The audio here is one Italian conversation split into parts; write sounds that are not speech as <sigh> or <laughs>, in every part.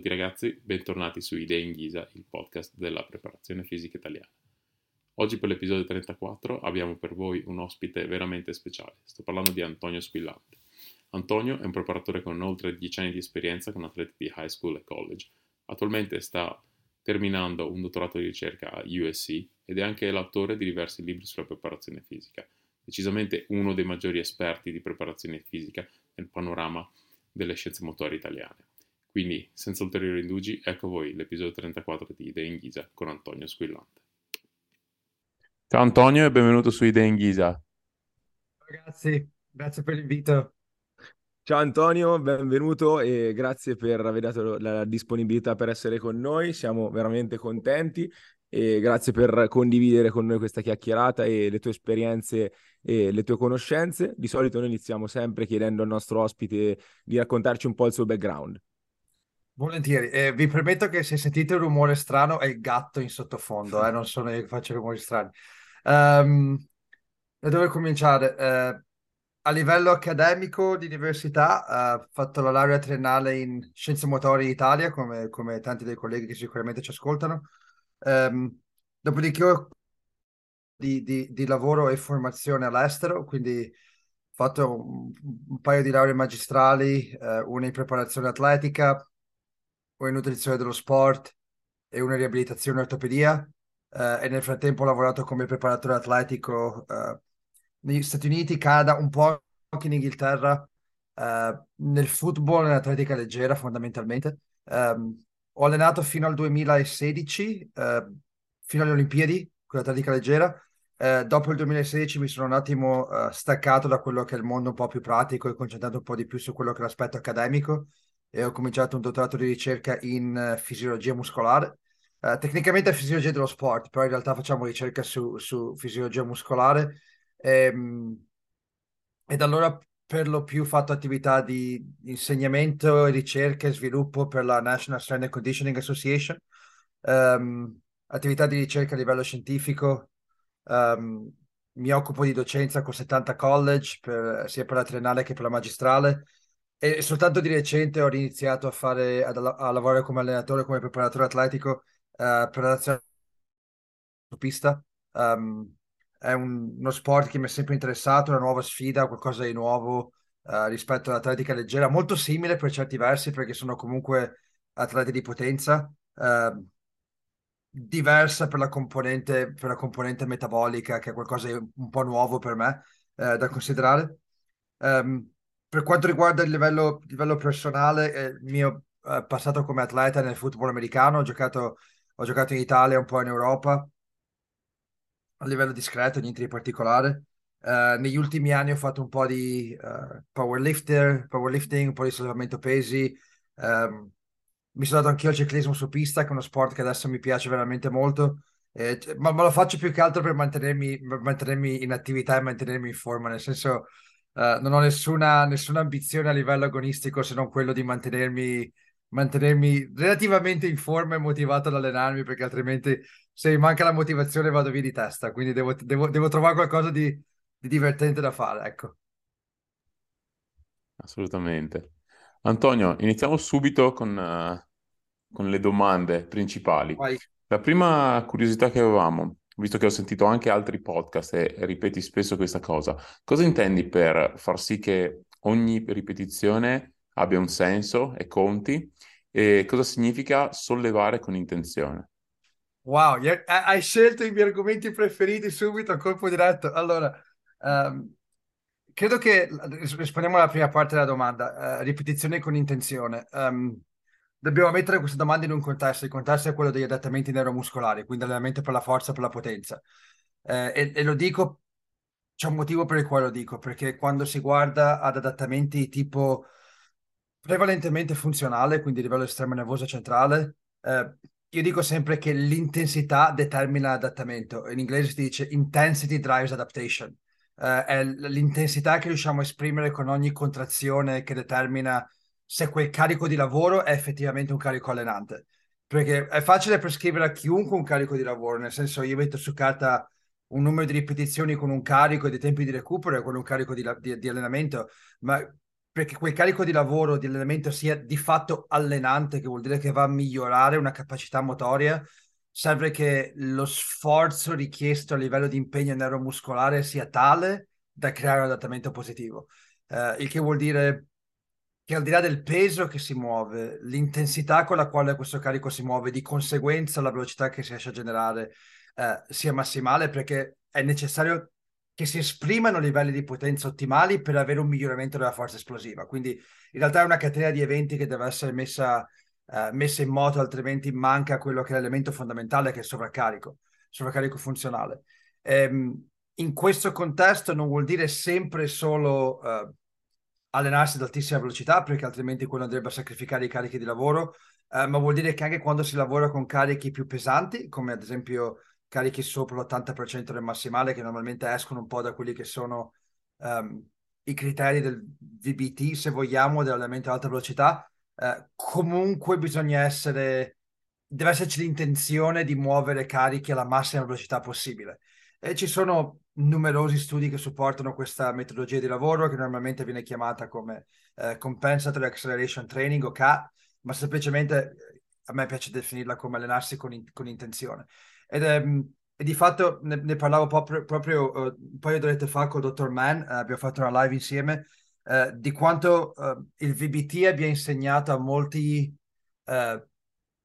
tutti ragazzi, bentornati su Idee in Ghisa, il podcast della preparazione fisica italiana. Oggi per l'episodio 34 abbiamo per voi un ospite veramente speciale. Sto parlando di Antonio Squillante. Antonio è un preparatore con oltre 10 anni di esperienza con atleti di high school e college. Attualmente sta terminando un dottorato di ricerca a USC ed è anche l'autore di diversi libri sulla preparazione fisica. Decisamente uno dei maggiori esperti di preparazione fisica nel panorama delle scienze motorie italiane. Quindi, senza ulteriori indugi, ecco a voi l'episodio 34 di Idee in Ghisa con Antonio Squillante. Ciao Antonio e benvenuto su Idee in Ghisa. Ragazzi, grazie per l'invito. Ciao Antonio, benvenuto e grazie per aver dato la disponibilità per essere con noi. Siamo veramente contenti e grazie per condividere con noi questa chiacchierata e le tue esperienze e le tue conoscenze. Di solito noi iniziamo sempre chiedendo al nostro ospite di raccontarci un po' il suo background. Volentieri, eh, vi permetto che se sentite un rumore strano è il gatto in sottofondo, eh, non sono io che faccio rumori strani. Um, da dove cominciare? Uh, a livello accademico di università uh, ho fatto la laurea triennale in scienze motorie Italia, come, come, tanti dei colleghi che sicuramente ci ascoltano. Um, dopodiché ho di, di, di, lavoro e formazione all'estero, quindi ho fatto un, un paio di lauree magistrali, uh, una in preparazione atletica, o in nutrizione dello sport e una riabilitazione ortopedia uh, e nel frattempo ho lavorato come preparatore atletico uh, negli Stati Uniti, Canada, un po' anche in Inghilterra, uh, nel football e nell'atletica leggera fondamentalmente. Um, ho allenato fino al 2016, fino alle Olimpiadi con l'atletica leggera. dopo il 2016 mi sono un attimo staccato da quello che è il mondo un po' più pratico e concentrato un po' di più su quello che è l'aspetto accademico e ho cominciato un dottorato di ricerca in uh, fisiologia muscolare. Uh, tecnicamente è fisiologia dello sport, però in realtà facciamo ricerca su, su fisiologia muscolare. E, ehm, e da allora per lo più fatto attività di insegnamento, ricerca e sviluppo per la National Strength and Conditioning Association, um, attività di ricerca a livello scientifico. Um, mi occupo di docenza con 70 college, per, sia per la triennale che per la magistrale e soltanto di recente ho iniziato a, fare, a, a lavorare come allenatore, come preparatore atletico uh, per la nazionale pista. Um, è un, uno sport che mi è sempre interessato, una nuova sfida, qualcosa di nuovo uh, rispetto all'atletica leggera, molto simile per certi versi perché sono comunque atleti di potenza, uh, diversa per la, componente, per la componente metabolica, che è qualcosa di un po' nuovo per me uh, da considerare. Um, per quanto riguarda il livello, livello personale, eh, il mio eh, passato come atleta nel football americano, ho giocato, ho giocato in Italia, un po' in Europa, a livello discreto, niente di particolare. Uh, negli ultimi anni ho fatto un po' di uh, powerlifter, powerlifting, un po' di sollevamento pesi. Um, mi sono dato anch'io al ciclismo su pista, che è uno sport che adesso mi piace veramente molto. Eh, ma, ma, lo faccio più che altro per mantenermi, mantenermi in attività e mantenermi in forma, nel senso Uh, non ho nessuna, nessuna, ambizione a livello agonistico se non quello di mantenermi, mantenermi relativamente in forma e motivato ad allenarmi, perché altrimenti se mi manca la motivazione vado via di testa. Quindi devo, devo, devo trovare qualcosa di, di, divertente da fare. Ecco. Assolutamente. Antonio, iniziamo subito con, uh, con le domande principali. Vai. La prima curiosità che avevamo visto che ho sentito anche altri podcast e ripeti spesso questa cosa, cosa intendi per far sì che ogni ripetizione abbia un senso e conti? E cosa significa sollevare con intenzione? Wow, hai scelto i miei argomenti preferiti subito a colpo diretto. Allora, um, credo che rispondiamo alla prima parte della domanda, uh, ripetizione con intenzione. Um, dobbiamo mettere questa domanda in un contesto. Il contesto è quello degli adattamenti neuromuscolari, quindi allenamento per la forza, per la potenza. Eh, e, e, lo dico, c'è un motivo per il quale lo dico, perché quando si guarda ad adattamenti tipo prevalentemente funzionale, quindi livello estremo nervoso centrale, eh, io dico sempre che l'intensità determina l'adattamento. In inglese si dice intensity drives adaptation. Uh, è l'intensità che riusciamo a esprimere con ogni contrazione che determina se quel carico di lavoro è effettivamente un carico allenante. Perché è facile prescrivere a chiunque un carico di lavoro, nel senso io metto su carta un numero di ripetizioni con un carico e dei tempi di recupero e con un carico di, di, di allenamento, ma perché quel carico di lavoro, di allenamento sia di fatto allenante, che vuol dire che va a migliorare una capacità motoria, serve che lo sforzo richiesto a livello di impegno neuromuscolare sia tale da creare un adattamento positivo. Uh, il che vuol dire che al di là del peso che si muove, l'intensità con la quale questo carico si muove, di conseguenza la velocità che si riesce a generare uh, sia massimale perché è necessario che si esprimano livelli di potenza ottimali per avere un miglioramento della forza esplosiva. Quindi in realtà è una catena di eventi che deve essere messa, uh, messa in moto, altrimenti manca quello che è l'elemento fondamentale che è il sovraccarico, sovraccarico funzionale. Ehm, in questo contesto non vuol dire sempre solo uh, allenarsi ad altissima velocità, perché altrimenti quello andrebbe a sacrificare i carichi di lavoro, uh, ma vuol dire che anche quando si lavora con carichi più pesanti, come ad esempio carichi sopra l'80% del massimale, che normalmente escono un po' da quelli che sono um, i criteri del VBT, se vogliamo, dell'allenamento ad alta velocità, uh, comunque bisogna essere, deve esserci l'intenzione di muovere carichi alla massima velocità possibile. E ci sono numerosi studi che supportano questa metodologia di lavoro, che normalmente viene chiamata come uh, Compensatory Acceleration Training o CA, ma semplicemente a me piace definirla come allenarsi con, in- con intenzione. Ed è, e di fatto ne, ne parlavo proprio, proprio uh, un paio di ore fa con il dottor Mann, uh, abbiamo fatto una live insieme, uh, di quanto il VBT abbia insegnato a molti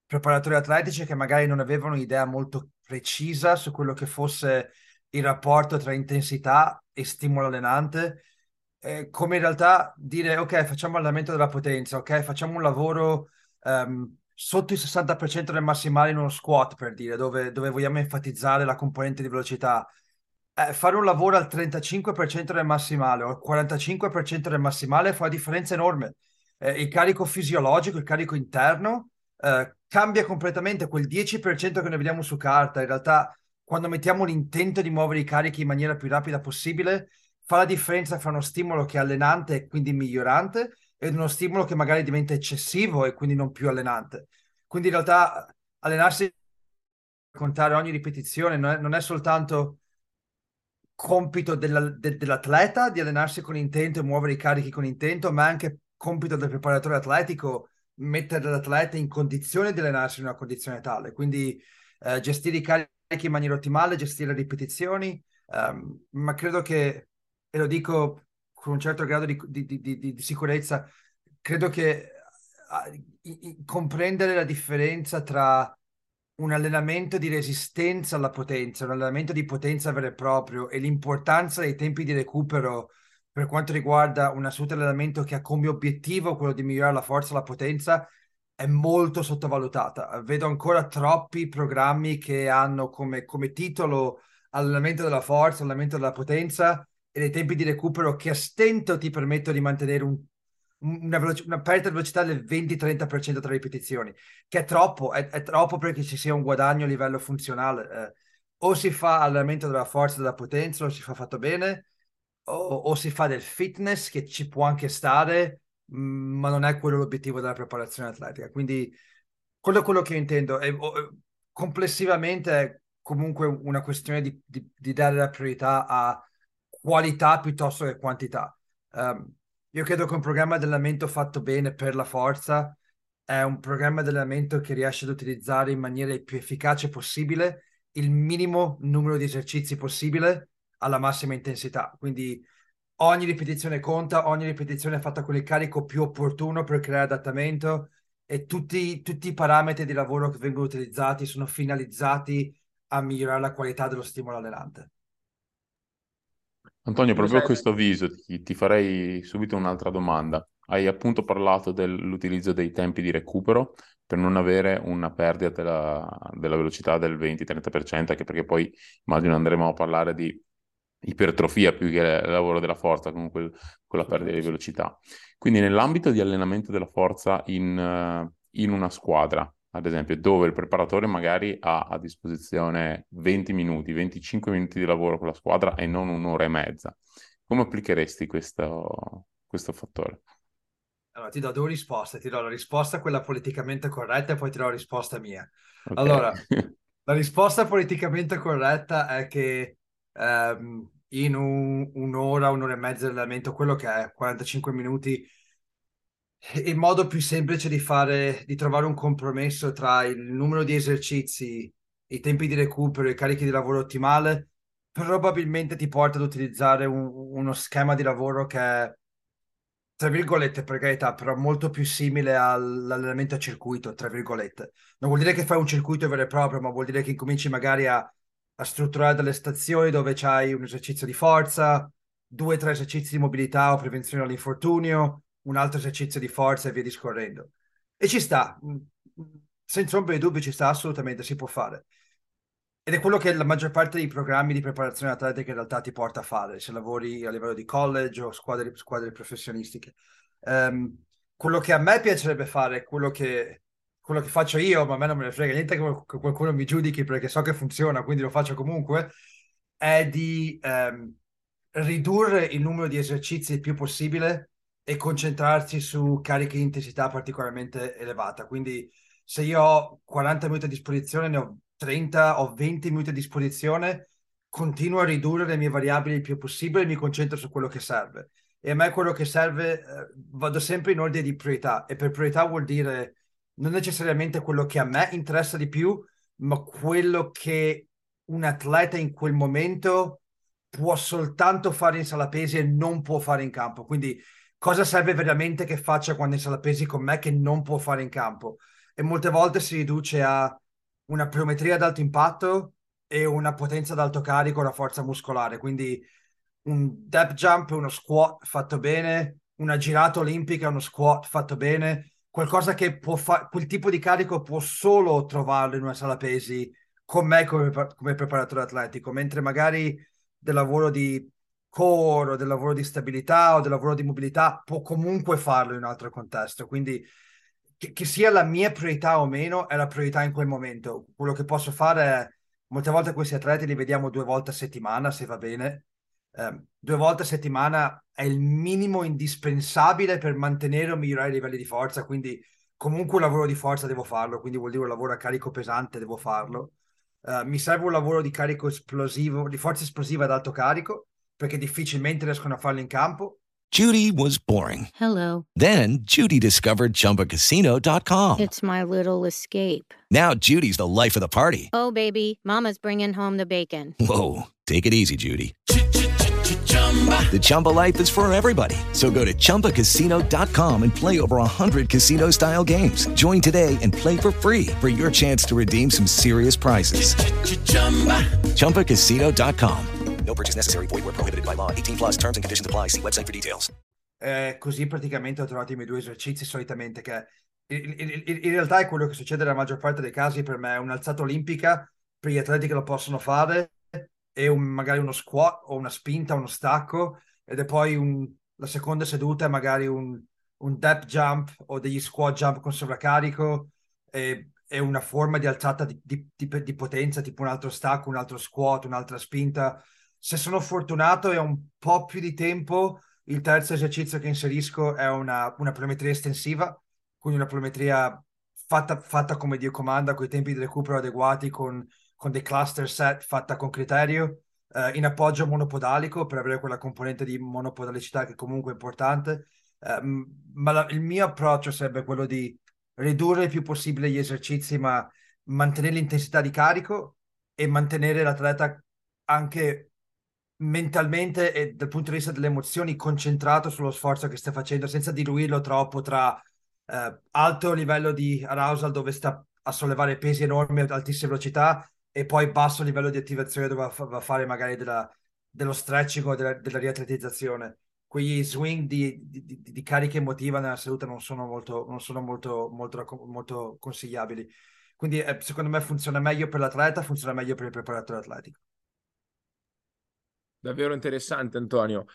preparatori atletici che magari non avevano idea molto precisa su quello che fosse il rapporto tra intensità e stimolo allenante, eh, come in realtà dire ok, facciamo allenamento della potenza, ok, facciamo un lavoro um, sotto il 60% del massimale in uno squat, per dire, dove, dove vogliamo enfatizzare la componente di velocità. Eh, fare un lavoro al 35% del massimale o al 45% del massimale fa una differenza enorme. Eh, il carico fisiologico, il carico interno, eh, cambia completamente. Quel 10% che noi vediamo su carta, in realtà, quando mettiamo l'intento di muovere i carichi in maniera più rapida possibile, fa la differenza fra uno stimolo che è allenante e quindi migliorante ed uno stimolo che magari diventa eccessivo e quindi non più allenante. Quindi in realtà allenarsi contare ogni ripetizione non è, non è soltanto compito della, de, dell'atleta di allenarsi con intento e muovere i carichi con intento, ma è anche compito del preparatore atletico mettere l'atleta in condizione di allenarsi in una condizione tale. Quindi eh, gestire i carichi in maniera ottimale, gestire le ripetizioni, um, ma credo che, e lo dico con un certo grado di, di, di, di sicurezza, credo che comprendere la differenza tra un allenamento di resistenza alla potenza, un allenamento di potenza vero e proprio e l'importanza dei tempi di recupero per quanto riguarda un assoluto allenamento che ha come obiettivo quello di migliorare la forza e la potenza è molto sottovalutata. Vedo ancora troppi programmi che hanno come, come titolo allenamento della forza, allenamento della potenza e dei tempi di recupero che a stento ti permettono di mantenere un, una, veloc- una perdita di velocità del 20-30% tra ripetizioni, che è troppo, è, è, troppo perché ci sia un guadagno a livello funzionale. Eh, o si fa allenamento della forza della potenza, o si fa fatto bene, o, o si fa del fitness che ci può anche stare, ma non è quello l'obiettivo della preparazione atletica. Quindi quello è quello che intendo. E, complessivamente è comunque una questione di, di, di dare la priorità a qualità piuttosto che quantità. Um, io credo che un programma di allenamento fatto bene per la forza è un programma di allenamento che riesce ad utilizzare in maniera il più efficace possibile il minimo numero di esercizi possibile alla massima intensità. Quindi ogni ripetizione conta, ogni ripetizione è fatta con il carico più opportuno per creare adattamento e tutti, tutti i parametri di lavoro che vengono utilizzati sono finalizzati a migliorare la qualità dello stimolo allenante. Antonio, proprio a questo avviso ti, ti, farei subito un'altra domanda. hai appunto parlato dell'utilizzo dei tempi di recupero per non avere una perdita della, della velocità del 20-30%, anche perché poi immagino andremo a parlare di ipertrofia più che lavoro della forza, comunque con la perdita di velocità. Quindi nell'ambito di allenamento della forza in, in una squadra, ad esempio, dove il preparatore magari ha a disposizione 20 minuti, 25 minuti di lavoro con la squadra e non un'ora e mezza, come applicheresti questo, questo fattore? Allora, ti do due risposte. Ti do la risposta quella politicamente corretta e poi ti do la risposta mia. Okay. Allora, <laughs> la risposta politicamente corretta è che um, in un, un'ora, un'ora e mezza di allenamento, quello che è 45 minuti, il modo più semplice di fare, di trovare un compromesso tra il numero di esercizi, i tempi di recupero, i carichi di lavoro ottimale, probabilmente ti porta ad utilizzare un, uno schema di lavoro che è, tra virgolette, per carità, però molto più simile all'allenamento a circuito, tra virgolette. Non vuol dire che fai un circuito vero e proprio, ma vuol dire che incominci magari a a strutturare delle stazioni dove c'hai un esercizio di forza, due o tre esercizi di mobilità o prevenzione all'infortunio, un altro esercizio di forza e via discorrendo. E ci sta, mm, senza ombra di dubbio ci sta, assolutamente, si può fare. Ed è quello che la maggior parte dei programmi di preparazione atletica in realtà ti porta a fare, se lavori a livello di college o squadre, squadre professionistiche. Um, quello che a me piacerebbe fare, quello che quello che faccio io, ma a me non me ne frega niente che qualcuno mi giudichi perché so che funziona, quindi lo faccio comunque, è di ehm, ridurre il numero di esercizi il più possibile e concentrarsi su cariche di intensità particolarmente elevata. Quindi se io ho 40 minuti a disposizione, ne ho 30 o 20 minuti a disposizione, continuo a ridurre le mie variabili il più possibile e mi concentro su quello che serve. E a me quello che serve, eh, vado sempre in ordine di priorità e per priorità vuol dire non necessariamente quello che a me interessa di più, ma quello che un atleta in quel momento può soltanto fare in sala pesi e non può fare in campo. Quindi cosa serve veramente che faccia quando è in sala pesi con me che non può fare in campo? E molte volte si riduce a una pliometria ad alto impatto e una potenza ad alto carico, una forza muscolare. Quindi un depth jump, uno squat fatto bene, una girata olimpica, uno squat fatto bene, qualcosa che può fare, quel tipo di carico può solo trovarlo in una sala pesi con me come, come preparatore atletico, mentre magari del lavoro di core o del lavoro di stabilità o del lavoro di mobilità può comunque farlo in un altro contesto. Quindi che, che, sia la mia priorità o meno è la priorità in quel momento. Quello che posso fare è molte volte questi atleti li vediamo due volte a settimana, se va bene. Eh, due volte a settimana è il minimo indispensabile per mantenere o migliorare i livelli di forza, quindi comunque un lavoro di forza devo farlo, quindi vuol dire un lavoro a carico pesante devo farlo. Uh, mi serve un lavoro di carico esplosivo, di forza esplosiva ad alto carico, perché difficilmente riescono a farlo in campo. Judy was boring. Hello. Then Judy discovered chumbacasino.com. It's my little escape. Now Judy's the life of the party. Oh, baby, mama's bringing home the bacon. Whoa, take it easy, Judy. The Chumba life is for everybody. So go to ChumbaCasino.com and play over 100 casino style games. Join today and play for free for your chance to redeem some serious prizes. Ch-ch-chumba. ChumbaCasino.com. No purchase necessary. Void where prohibited by law. 18 plus terms and conditions apply. See website for details. Eh, così praticamente ho trovato i miei due esercizi solitamente che in, in, in, realtà è quello che succede nella maggior parte dei casi per me. È un'alzata olimpica per gli atleti che lo possono fare e un, magari uno squat o una spinta, uno stacco, ed è poi un, la seconda seduta magari un, un depth jump o degli squat jump con sovraccarico e, e una forma di alzata di, di, di, di, potenza, tipo un altro stacco, un altro squat, un'altra spinta. Se sono fortunato e ho un po' più di tempo, il terzo esercizio che inserisco è una, una pliometria estensiva, quindi una pliometria fatta, fatta come Dio comanda, con i tempi di recupero adeguati, con con dei cluster set fatta con criterio, eh, in appoggio monopodalico per avere quella componente di monopodalicità che comunque è importante. Eh, ma la, il mio approccio sarebbe quello di ridurre il più possibile gli esercizi, ma mantenere l'intensità di carico e mantenere l'atleta anche mentalmente e dal punto di vista delle emozioni concentrato sullo sforzo che sta facendo senza diluirlo troppo tra eh, alto livello di arousal dove sta a sollevare pesi enormi ad altissima velocità e poi basso livello di attivazione dove va a fare magari della, dello stretching o della, della riatletizzazione. quegli swing di, di, di, carica emotiva nella seduta non sono molto, non sono molto, molto, molto consigliabili. Quindi eh, secondo me funziona meglio per l'atleta, funziona meglio per il preparatore atletico. Davvero interessante Antonio.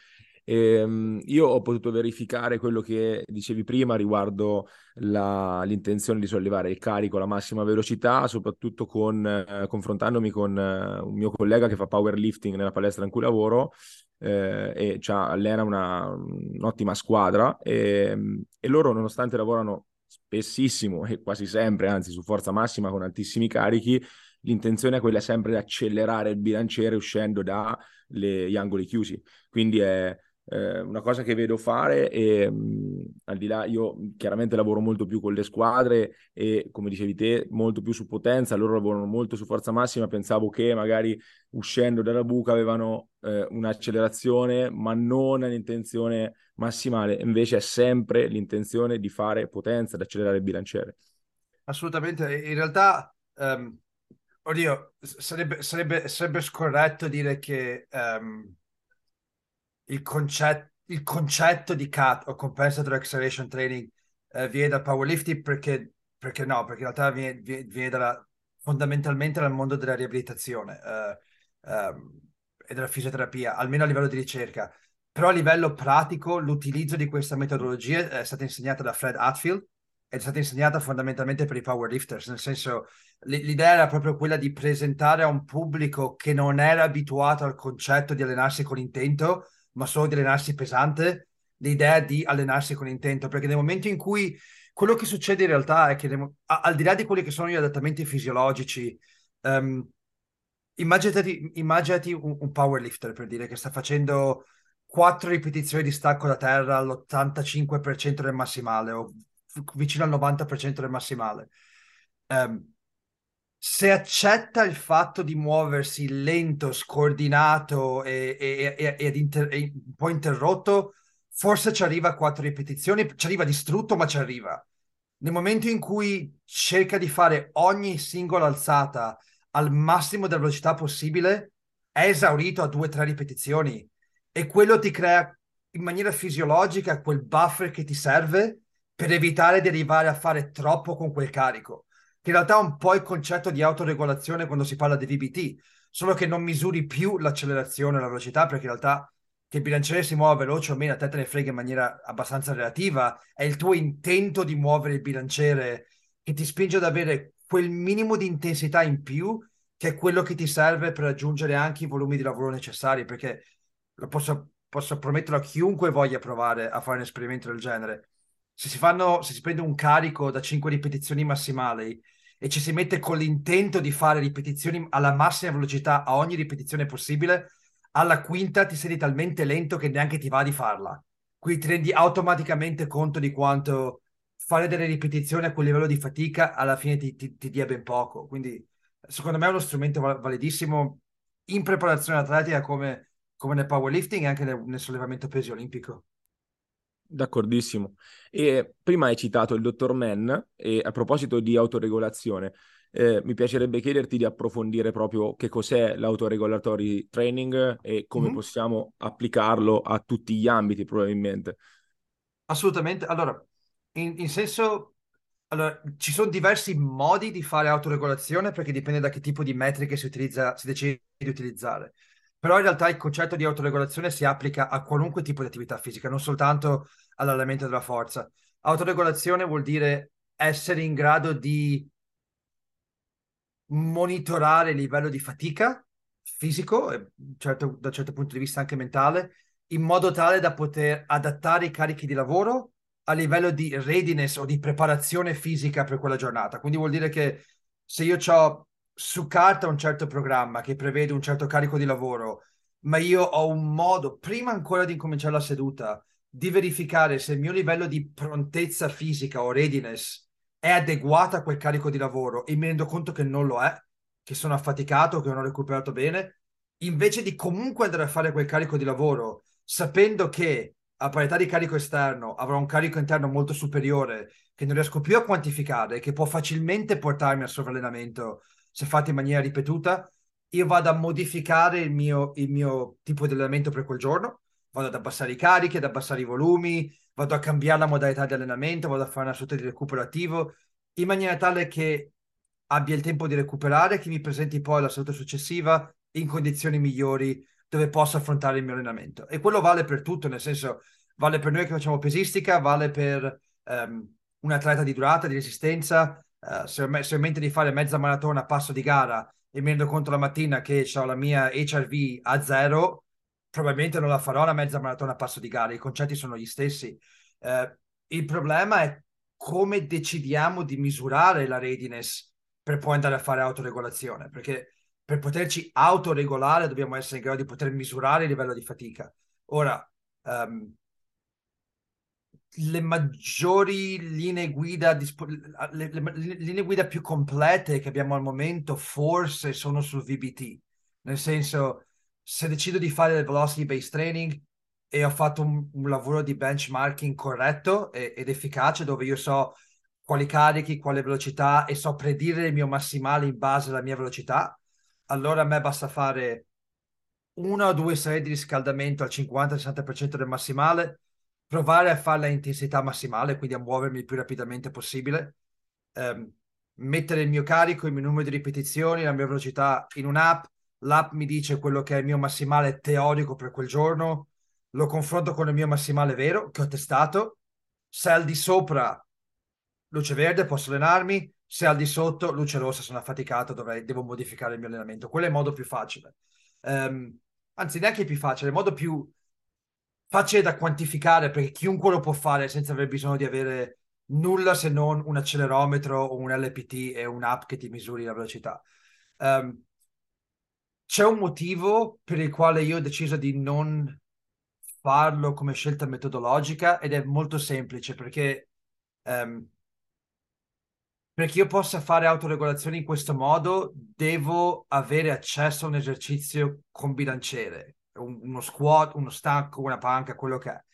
Eh, io ho potuto verificare quello che dicevi prima riguardo la, l'intenzione di sollevare il carico alla massima velocità, soprattutto con, eh, confrontandomi con eh, un mio collega che fa powerlifting nella palestra in cui lavoro eh, e allena una, un'ottima squadra e, e loro nonostante lavorano spessissimo e quasi sempre, anzi su forza massima con altissimi carichi, l'intenzione è quella sempre di accelerare il bilanciere uscendo dagli angoli chiusi. Quindi è eh, una cosa che vedo fare e mh, al di là io chiaramente lavoro molto più con le squadre e come dicevi te molto più su potenza, loro lavorano molto su forza massima, pensavo che magari uscendo dalla buca avevano eh, un'accelerazione ma non l'intenzione massimale, invece è sempre l'intenzione di fare potenza, di accelerare il bilanciere. Assolutamente, in realtà um, oddio, sarebbe, sarebbe, sarebbe scorretto dire che um, il, concetto, il concetto di CAT o Compensatory Acceleration Training eh, viene da powerlifting perché, perché no, perché in realtà viene, viene dalla, fondamentalmente dal mondo della riabilitazione eh, ehm, e della fisioterapia, almeno a livello di ricerca. Però a livello pratico l'utilizzo di questa metodologia è stata insegnata da Fred Atfield ed è stata insegnata fondamentalmente per i powerlifters, nel senso l'idea era proprio quella di presentare a un pubblico che non era abituato al concetto di allenarsi con intento ma solo di allenarsi pesante, l'idea di allenarsi con intento, perché nel momento in cui quello che succede in realtà è che al di là di quelli che sono gli adattamenti fisiologici, um, immaginati, immaginati un, un powerlifter per dire che sta facendo 4 ripetizioni di stacco da terra all'85% del massimale o vicino al 90% del massimale. Um, se accetta il fatto di muoversi lento, scordinato e, e, e, ed inter- e un po' interrotto, forse ci arriva a quattro ripetizioni, ci arriva distrutto, ma ci arriva. Nel momento in cui cerca di fare ogni singola alzata al massimo della velocità possibile, è esaurito a due o tre ripetizioni e quello ti crea in maniera fisiologica quel buffer che ti serve per evitare di arrivare a fare troppo con quel carico che in realtà è un po' il concetto di autoregolazione quando si parla di VBT, solo che non misuri più l'accelerazione e la velocità, perché in realtà che il bilanciere si muova veloce o meno, a te te ne frega in maniera abbastanza relativa, è il tuo intento di muovere il bilanciere che ti spinge ad avere quel minimo di intensità in più che è quello che ti serve per raggiungere anche i volumi di lavoro necessari, perché lo posso, posso promettere a chiunque voglia provare a fare un esperimento del genere se si, fanno, se si prende un carico da 5 ripetizioni massimali e ci si mette con l'intento di fare ripetizioni alla massima velocità a ogni ripetizione possibile, alla quinta ti senti talmente lento che neanche ti va di farla. Quindi ti rendi automaticamente conto di quanto fare delle ripetizioni a quel livello di fatica alla fine ti, ti, ti dia ben poco. Quindi secondo me è uno strumento validissimo in preparazione atletica come, come nel powerlifting e anche nel, nel sollevamento pesi olimpico. D'accordissimo. E prima hai citato il dottor Mann e a proposito di autoregolazione, eh, mi piacerebbe chiederti di approfondire proprio che cos'è l'autoregolatory training e come mm-hmm. possiamo applicarlo a tutti gli ambiti probabilmente. Assolutamente. Allora, in, in senso, allora, ci sono diversi modi di fare autoregolazione perché dipende da che tipo di metriche si, utilizza, si decide di utilizzare. Però in realtà il concetto di autoregolazione si applica a qualunque tipo di attività fisica, non soltanto all'allenamento della forza. Autoregolazione vuol dire essere in grado di monitorare il livello di fatica fisico, certo, da un certo punto di vista anche mentale, in modo tale da poter adattare i carichi di lavoro a livello di readiness o di preparazione fisica per quella giornata. Quindi vuol dire che se io ho su carta un certo programma che prevede un certo carico di lavoro, ma io ho un modo, prima ancora di incominciare la seduta, di verificare se il mio livello di prontezza fisica o readiness è adeguato a quel carico di lavoro e mi rendo conto che non lo è, che sono affaticato, che non ho recuperato bene, invece di comunque andare a fare quel carico di lavoro, sapendo che a parità di carico esterno avrò un carico interno molto superiore che non riesco più a quantificare, che può facilmente portarmi al sovrallenamento se fatto in maniera ripetuta, io vado a modificare il mio, il mio tipo di allenamento per quel giorno vado ad abbassare i carichi, ad abbassare i volumi, vado a cambiare la modalità di allenamento, vado a fare una sorta di recupero attivo, in maniera tale che abbia il tempo di recuperare, che mi presenti poi la seduta successiva in condizioni migliori dove posso affrontare il mio allenamento. E quello vale per tutto, nel senso, vale per noi che facciamo pesistica, vale per um, un atleta di durata, di resistenza. Uh, se, ho, se ho in mente di fare mezza maratona a passo di gara e mi rendo conto la mattina che ho la mia HRV a zero, probabilmente non la farò la mezza maratona a passo di gara, i concetti sono gli stessi. Uh, il problema è come decidiamo di misurare la readiness per poi andare a fare autoregolazione, perché per poterci autoregolare dobbiamo essere in grado di poter misurare il livello di fatica. Ora, um, le maggiori linee guida, le, le, le, linee guida più complete che abbiamo al momento forse sono sul VBT, nel senso se decido di fare del velocity based training e ho fatto un, un lavoro di benchmarking corretto e, ed efficace dove io so quali carichi, quale velocità e so predire il mio massimale in base alla mia velocità, allora a me basta fare una o due serie di riscaldamento al 50-60% del massimale provare a fare la intensità massimale, quindi a muovermi il più rapidamente possibile, ehm, mettere il mio carico, il mio numero di ripetizioni, la mia velocità in un'app, l'app mi dice quello che è il mio massimale teorico per quel giorno, lo confronto con il mio massimale vero che ho testato, se al di sopra luce verde posso allenarmi, se al di sotto luce rossa sono affaticato dovrei, devo modificare il mio allenamento. Quello è il modo più facile. Um, anzi, neanche più facile, il modo più facile da quantificare perché chiunque lo può fare senza aver bisogno di avere nulla se non un accelerometro o un LPT e un'app che ti misuri la velocità. Um, c'è un motivo per il quale io ho deciso di non farlo come scelta metodologica ed è molto semplice perché um, perché io possa fare autoregolazione in questo modo devo avere accesso a un esercizio con bilanciere uno squat, uno stacco, una panca, quello che è.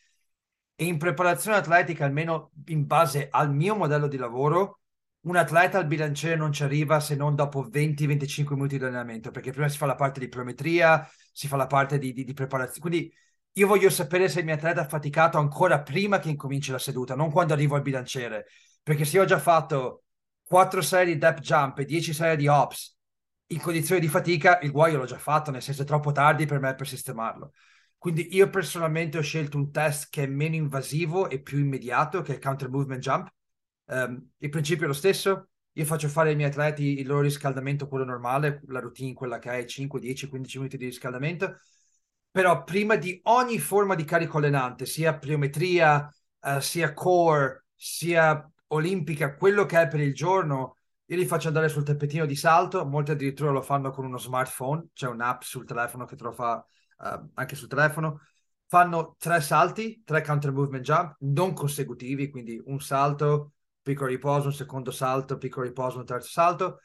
E in preparazione atletica, almeno in base al mio modello di lavoro, un atleta al bilanciere non ci arriva se non dopo 20-25 minuti di allenamento, perché prima si fa la parte di pliometria, si fa la parte di, di, di preparazione. Quindi io voglio sapere se il mio atleta è faticato ancora prima che incominci la seduta, non quando arrivo al bilanciere. Perché se io ho già fatto 4 serie di depth jump e 10 serie di hops in condizioni di fatica il guaio l'ho già fatto, nel senso è troppo tardi per me per sistemarlo. Quindi io personalmente ho scelto un test che è meno invasivo e più immediato, che è il counter movement jump. Um, il principio è lo stesso. Io faccio fare ai miei atleti il loro riscaldamento, quello normale, la routine, quella che è 5, 10, 15 minuti di riscaldamento. Però prima di ogni forma di carico allenante, sia pliometria, uh, sia core, sia olimpica, quello che è per il giorno, io li faccio andare sul tappetino di salto, molti addirittura lo fanno con uno smartphone, c'è un'app sul telefono che te lo fa uh, anche sul telefono. Fanno tre salti, tre counter movement jump, non consecutivi, quindi un salto, piccolo riposo, un secondo salto, piccolo riposo, un terzo salto.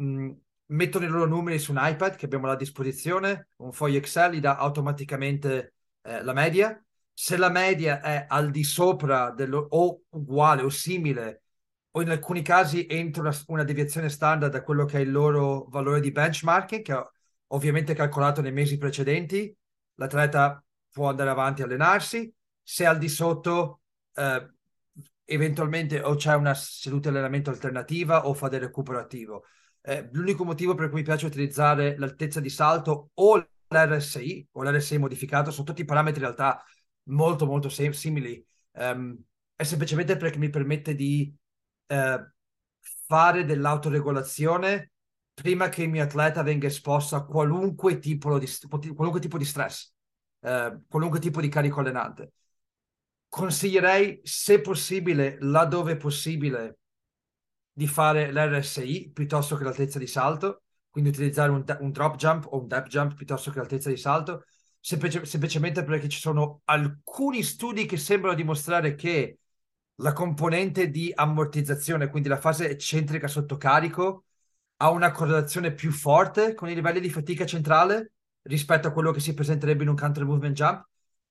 Mm, mettono i loro numeri su un iPad che abbiamo a disposizione, un foglio Excel gli dà automaticamente eh, la media. Se la media è al di sopra dello, o uguale o simile o in alcuni casi entro una, una, deviazione standard da quello che è il loro valore di benchmarking, che ho ovviamente calcolato nei mesi precedenti, l'atleta può andare avanti a allenarsi, se al di sotto eh, eventualmente o c'è una seduta di allenamento alternativa o fa del recupero attivo. Eh, l'unico motivo per cui mi piace utilizzare l'altezza di salto o l'RSI o l'RSI modificato sono tutti parametri in realtà molto molto simili, um, è semplicemente perché mi permette di eh, fare dell'autoregolazione prima che il mio atleta venga esposto a qualunque tipo di, qualunque tipo di stress, eh, qualunque tipo di carico allenante. Consiglierei, se possibile, laddove possibile, di fare l'RSI piuttosto che l'altezza di salto, quindi utilizzare un, un drop jump o un depth jump piuttosto che l'altezza di salto, semplice, semplicemente perché ci sono alcuni studi che sembrano dimostrare che la componente di ammortizzazione, quindi la fase eccentrica sotto carico, ha una correlazione più forte con i livelli di fatica centrale rispetto a quello che si presenterebbe in un counter movement jump.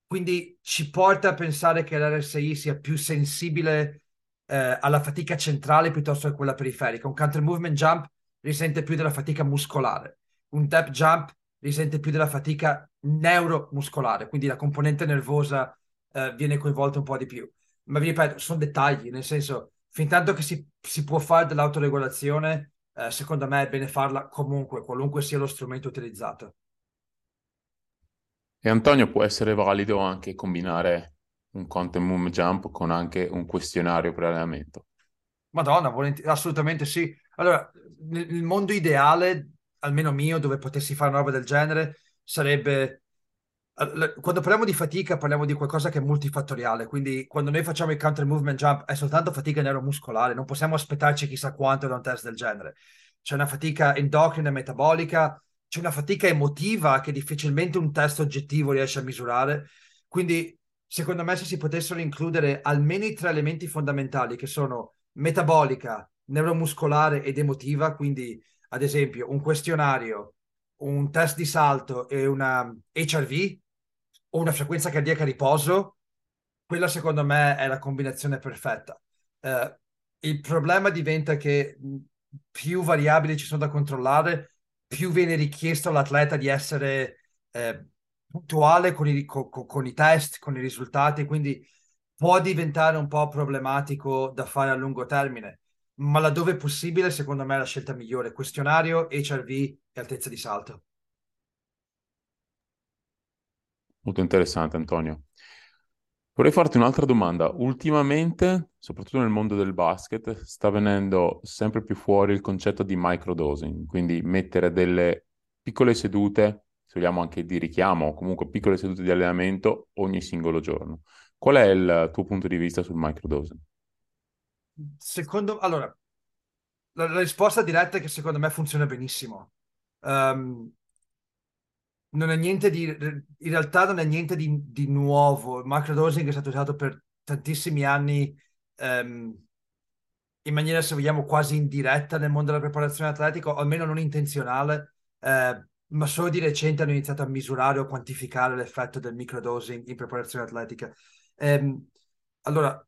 Quindi ci porta a pensare che l'RSI sia più sensibile eh, alla fatica centrale piuttosto che quella periferica. Un counter movement jump risente più della fatica muscolare. Un depth jump risente più della fatica neuromuscolare, quindi la componente nervosa eh, viene coinvolta un po' di più. Ma vi ripeto, sono dettagli, nel senso, fin tanto che si, si può fare dell'autoregolazione, eh, secondo me è bene farla comunque, qualunque sia lo strumento utilizzato. E Antonio può essere valido anche combinare un content move jump con anche un questionario pre-allenamento. Madonna, volent- assolutamente sì. Allora, nel mondo ideale, almeno mio, dove potessi fare una roba del genere, sarebbe quando parliamo di fatica parliamo di qualcosa che è multifattoriale, quindi quando noi facciamo il counter movement jump è soltanto fatica neuromuscolare, non possiamo aspettarci chissà quanto da un test del genere. C'è una fatica endocrina e metabolica, c'è una fatica emotiva che difficilmente un test oggettivo riesce a misurare. Quindi, secondo me, se si potessero includere almeno i tre elementi fondamentali che sono metabolica, neuromuscolare ed emotiva, quindi ad esempio un questionario, un test di salto e una HRV o una frequenza cardiaca a riposo, quella secondo me è la combinazione perfetta. Eh, il problema diventa che più variabili ci sono da controllare, più viene richiesto all'atleta di essere eh, puntuale con i, con, con i test, con i risultati, quindi può diventare un po' problematico da fare a lungo termine, ma laddove possibile, secondo me è la scelta migliore. Questionario, HRV e altezza di salto. Molto interessante, Antonio. Vorrei farti un'altra domanda. Ultimamente, soprattutto nel mondo del basket, sta venendo sempre più fuori il concetto di microdosing, quindi mettere delle piccole sedute, se vogliamo anche di richiamo, o comunque piccole sedute di allenamento ogni singolo giorno. Qual è il tuo punto di vista sul microdosing? Secondo, allora, la, la risposta diretta è che secondo me funziona benissimo. Um, non è niente di, in realtà non è niente di, di nuovo. Il microdosing è stato usato per tantissimi anni um, in maniera, se vogliamo, quasi indiretta nel mondo della preparazione atletica, o almeno non intenzionale, eh, ma solo di recente hanno iniziato a misurare o quantificare l'effetto del microdosing in preparazione atletica. Um, allora,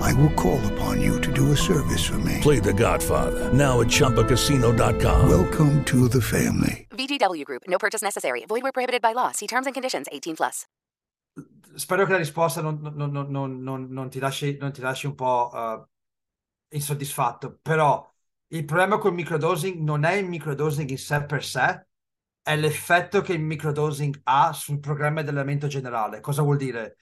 I will call upon you to do a service for me. Play The Godfather now at ChumbaCasino.com. Welcome to the family. VGW Group. No purchase necessary. Void where prohibited by law. See terms and conditions. 18 plus. Spero che la risposta non, non, non, non ti, lasci, ti, lasci, un po' uh, insoddisfatto, però il problema col microdosing non è il microdosing in sé per sé, è l'effetto che il microdosing ha sul programma di allenamento generale. Cosa vuol dire?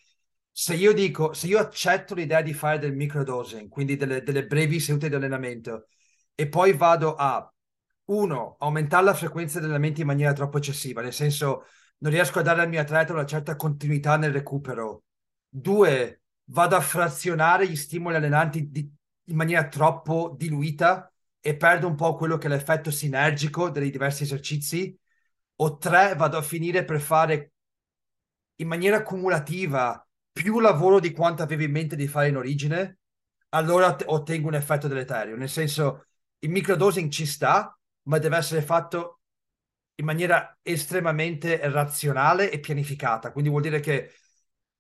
Se io dico, se io accetto l'idea di fare del microdosing, quindi delle, delle brevi sedute di allenamento, e poi vado a uno, aumentare la frequenza degli allenamenti in maniera troppo eccessiva, nel senso non riesco a dare al mio atleta una certa continuità nel recupero. Due, vado a frazionare gli stimoli allenanti di, in maniera troppo diluita e perdo un po' quello che è l'effetto sinergico dei diversi esercizi. O tre, vado a finire per fare in maniera cumulativa più lavoro di quanto avevo in mente di fare in origine, allora ottengo un effetto deleterio. Nel senso, il microdosing ci sta, ma deve essere fatto in maniera estremamente razionale e pianificata. Quindi vuol dire che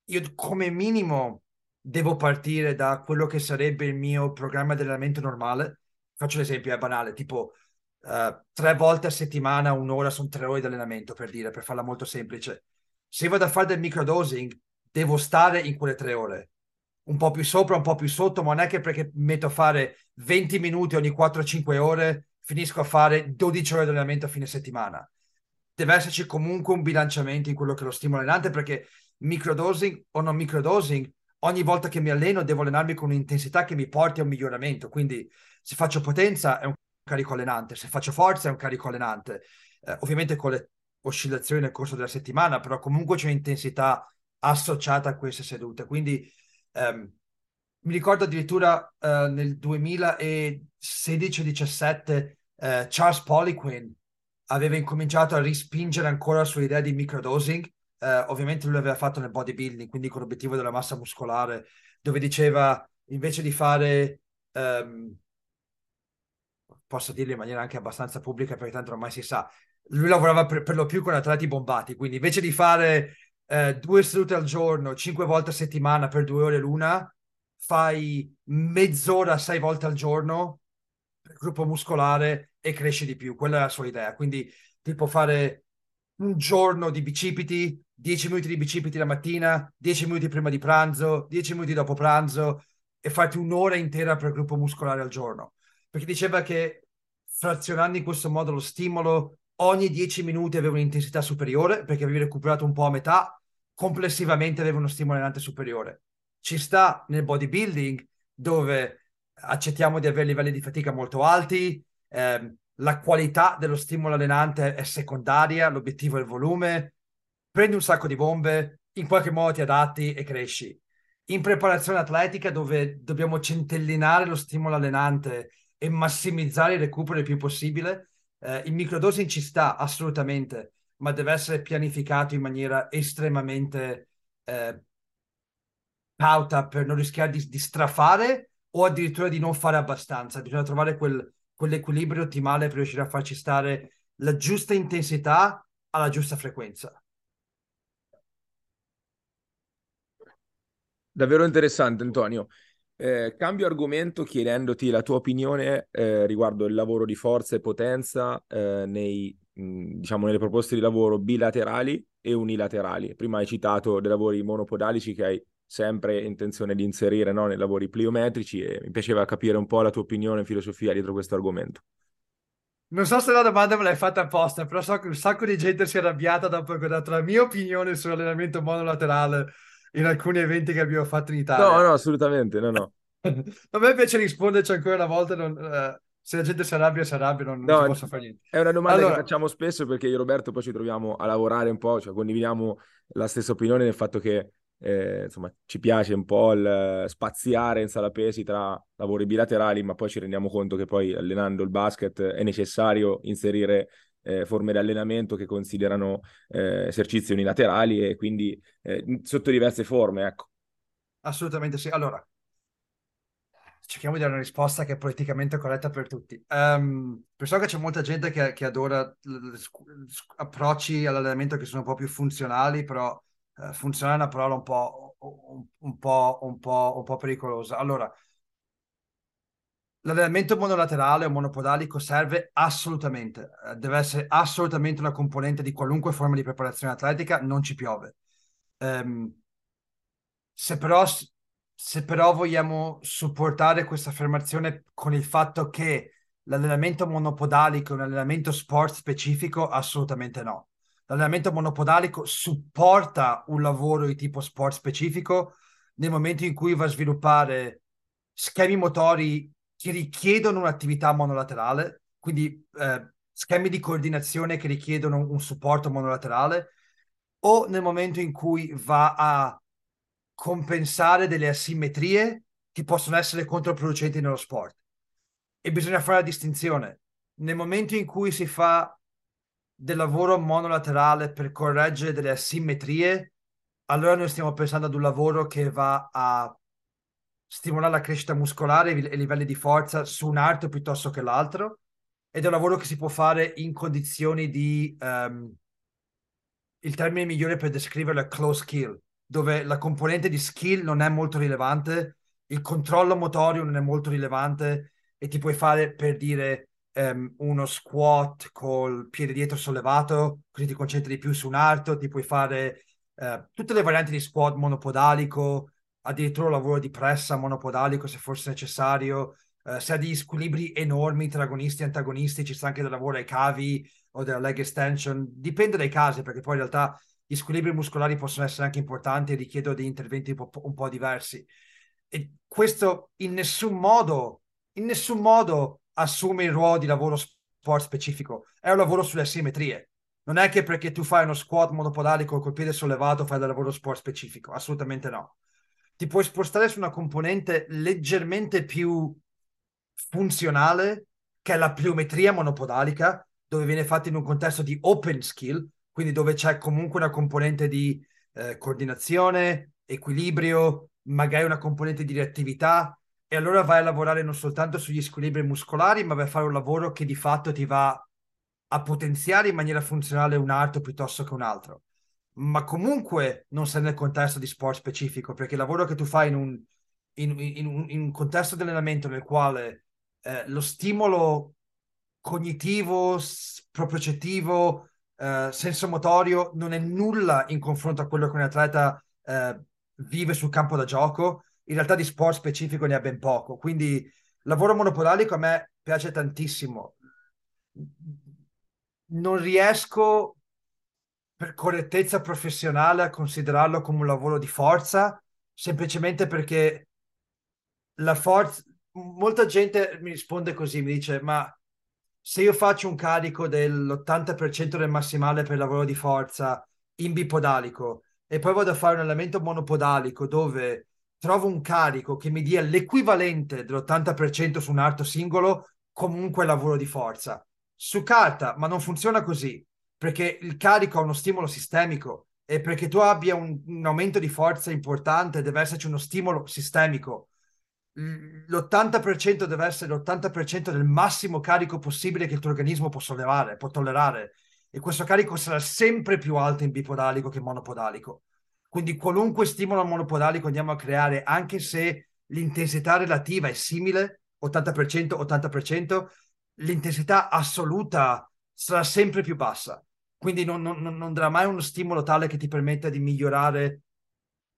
io come minimo devo partire da quello che sarebbe il mio programma di allenamento normale. Faccio l'esempio, è banale, tipo uh, tre volte a settimana, un'ora, sono tre ore di allenamento, per dire, per farla molto semplice. Se vado a fare del microdosing, devo stare in quelle tre ore. Un po' più sopra, un po' più sotto, ma non è che perché metto a fare 20 minuti ogni 4-5 ore finisco a fare 12 ore di allenamento a fine settimana. Deve esserci comunque un bilanciamento in quello che è lo stimolo allenante perché microdosing o non microdosing, ogni volta che mi alleno devo allenarmi con un'intensità che mi porti a un miglioramento. Quindi se faccio potenza è un carico allenante, se faccio forza è un carico allenante. Eh, ovviamente con le oscillazioni nel corso della settimana, però comunque c'è intensità associata a queste sedute. Quindi ehm, mi ricordo addirittura eh, nel 2016-17 eh, Charles Poliquin aveva incominciato a rispingere ancora sull'idea di microdosing. Eh, ovviamente lui l'aveva fatto nel bodybuilding, quindi con l'obiettivo della massa muscolare, dove diceva invece di fare, ehm, posso dirlo in maniera anche abbastanza pubblica perché tanto ormai si sa, lui lavorava per, per lo più con atleti bombati, quindi invece di fare eh, due sedute al giorno, cinque volte a settimana per due ore l'una, fai mezz'ora, sei volte al giorno per gruppo muscolare e cresci di più. Quella è la sua idea. Quindi, tipo fare un giorno di bicipiti, 10 minuti di bicipiti la mattina, 10 minuti prima di pranzo, 10 minuti dopo pranzo e farti un'ora intera per gruppo muscolare al giorno. Perché diceva che frazionando in questo modo lo stimolo ogni 10 minuti aveva un'intensità superiore perché avevi recuperato un po' a metà, complessivamente aveva uno stimolo allenante superiore. Ci sta nel bodybuilding dove accettiamo di avere livelli di fatica molto alti, ehm, la qualità dello stimolo allenante è secondaria, l'obiettivo è il volume, prendi un sacco di bombe, in qualche modo ti adatti e cresci. In preparazione atletica dove dobbiamo centellinare lo stimolo allenante e massimizzare il recupero il più possibile, eh, il microdosing ci sta assolutamente, ma deve essere pianificato in maniera estremamente eh, cauta per non rischiare di, di, strafare o addirittura di non fare abbastanza. Bisogna trovare quel, quell'equilibrio ottimale per riuscire a farci stare la giusta intensità alla giusta frequenza. Davvero interessante, Antonio. Eh, cambio argomento chiedendoti la tua opinione eh, riguardo il lavoro di forza e potenza eh, nei, mh, diciamo, nelle proposte di lavoro bilaterali e unilaterali. Prima hai citato dei lavori monopodalici che hai sempre intenzione di inserire no, nei lavori pliometrici e mi piaceva capire un po' la tua opinione e filosofia dietro questo argomento. Non so se la domanda me l'hai fatta apposta, però so che un sacco di gente si è arrabbiata dopo ho dato la mia opinione sull'allenamento monolaterale in alcuni eventi che abbiamo fatto in Italia. No, no, assolutamente, no, no. <laughs> a me piace risponderci ancora una volta, non, uh, se la gente si arrabbia, si arrabbia, non, non posso fare niente. È una domanda allora... che facciamo spesso perché io e Roberto poi ci troviamo a lavorare un po', cioè condividiamo la stessa opinione nel fatto che eh, insomma, ci piace un po' il spaziare in sala pesi tra lavori bilaterali, ma poi ci rendiamo conto che poi allenando il basket è necessario inserire eh, forme di allenamento che considerano eh, esercizi unilaterali e quindi eh, sotto diverse forme, ecco. Assolutamente sì. Allora, cerchiamo di dare una risposta che è politicamente corretta per tutti. Um, so che c'è molta gente che, che adora approcci all'allenamento che sono un po' più funzionali, però uh, funzionale è una parola un po', un, un, po', un, po', un po' pericolosa. Allora, L'allenamento monolaterale o monopodalico serve assolutamente, eh, deve essere assolutamente una componente di qualunque forma di preparazione atletica, non ci piove. Um, se, però, se però vogliamo supportare questa affermazione con il fatto che l'allenamento monopodalico è un allenamento sport specifico, assolutamente no. L'allenamento monopodalico supporta un lavoro di tipo sport specifico nel momento in cui va a sviluppare schemi motori che richiedono un'attività monolaterale, quindi eh, schemi di coordinazione che richiedono un supporto monolaterale, o nel momento in cui va a compensare delle asimmetrie che possono essere controproducenti nello sport. E bisogna fare la distinzione. Nel momento in cui si fa del lavoro monolaterale per correggere delle asimmetrie, allora noi stiamo pensando ad un lavoro che va a stimolare la crescita muscolare e i livelli di forza su un arto piuttosto che l'altro ed è un lavoro che si può fare in condizioni di um, il termine migliore per descriverlo è close skill dove la componente di skill non è molto rilevante il controllo motorio non è molto rilevante e ti puoi fare per dire um, uno squat col piede dietro sollevato così ti concentri più su un arto ti puoi fare uh, tutte le varianti di squat monopodalico addirittura lavoro di pressa monopodalico se fosse necessario, eh, se ha degli squilibri enormi tra agonisti e antagonisti, ci sta anche del lavoro ai cavi o della leg extension, dipende dai casi, perché poi in realtà gli squilibri muscolari possono essere anche importanti e richiedono degli interventi un po', un po' diversi. E questo in nessun modo, in nessun modo assume il ruolo di lavoro sport specifico, è un lavoro sulle asimmetrie. Non è che perché tu fai uno squat monopodalico col piede sollevato fai del lavoro sport specifico, assolutamente no. Ti puoi spostare su una componente leggermente più funzionale, che è la pliometria monopodalica, dove viene fatta in un contesto di open skill, quindi dove c'è comunque una componente di eh, coordinazione, equilibrio, magari una componente di reattività, e allora vai a lavorare non soltanto sugli squilibri muscolari, ma vai a fare un lavoro che di fatto ti va a potenziare in maniera funzionale un arto piuttosto che un altro. Ma comunque non sei nel contesto di sport specifico, perché il lavoro che tu fai in un, in, in in un contesto di allenamento nel quale eh, lo stimolo cognitivo, propriocettivo, eh, sensomotorio non è nulla in confronto a quello che un atleta eh, vive sul campo da gioco, in realtà di sport specifico ne ha ben poco. Quindi lavoro monopodalico a me piace tantissimo. Non riesco per correttezza professionale a considerarlo come un lavoro di forza, semplicemente perché la forza... Molta gente mi risponde così, mi dice, ma se io faccio un carico dell'80% del massimale per lavoro di forza in bipodalico e poi vado a fare un allenamento monopodalico dove trovo un carico che mi dia l'equivalente dell'80% su un arto singolo, comunque lavoro di forza. Su carta, ma non funziona così, perché il carico ha uno stimolo sistemico e perché tu abbia un, un aumento di forza importante deve esserci uno stimolo sistemico l'80% deve essere l'80% del massimo carico possibile che il tuo organismo può sollevare, può tollerare. E questo carico sarà sempre più alto in bipodalico che monopodalico. Quindi qualunque stimolo monopodalico andiamo a creare, anche se l'intensità relativa è simile, 80%, 80%, l'intensità assoluta sarà sempre più bassa. Quindi non, non, non darà mai uno stimolo tale che ti permetta di migliorare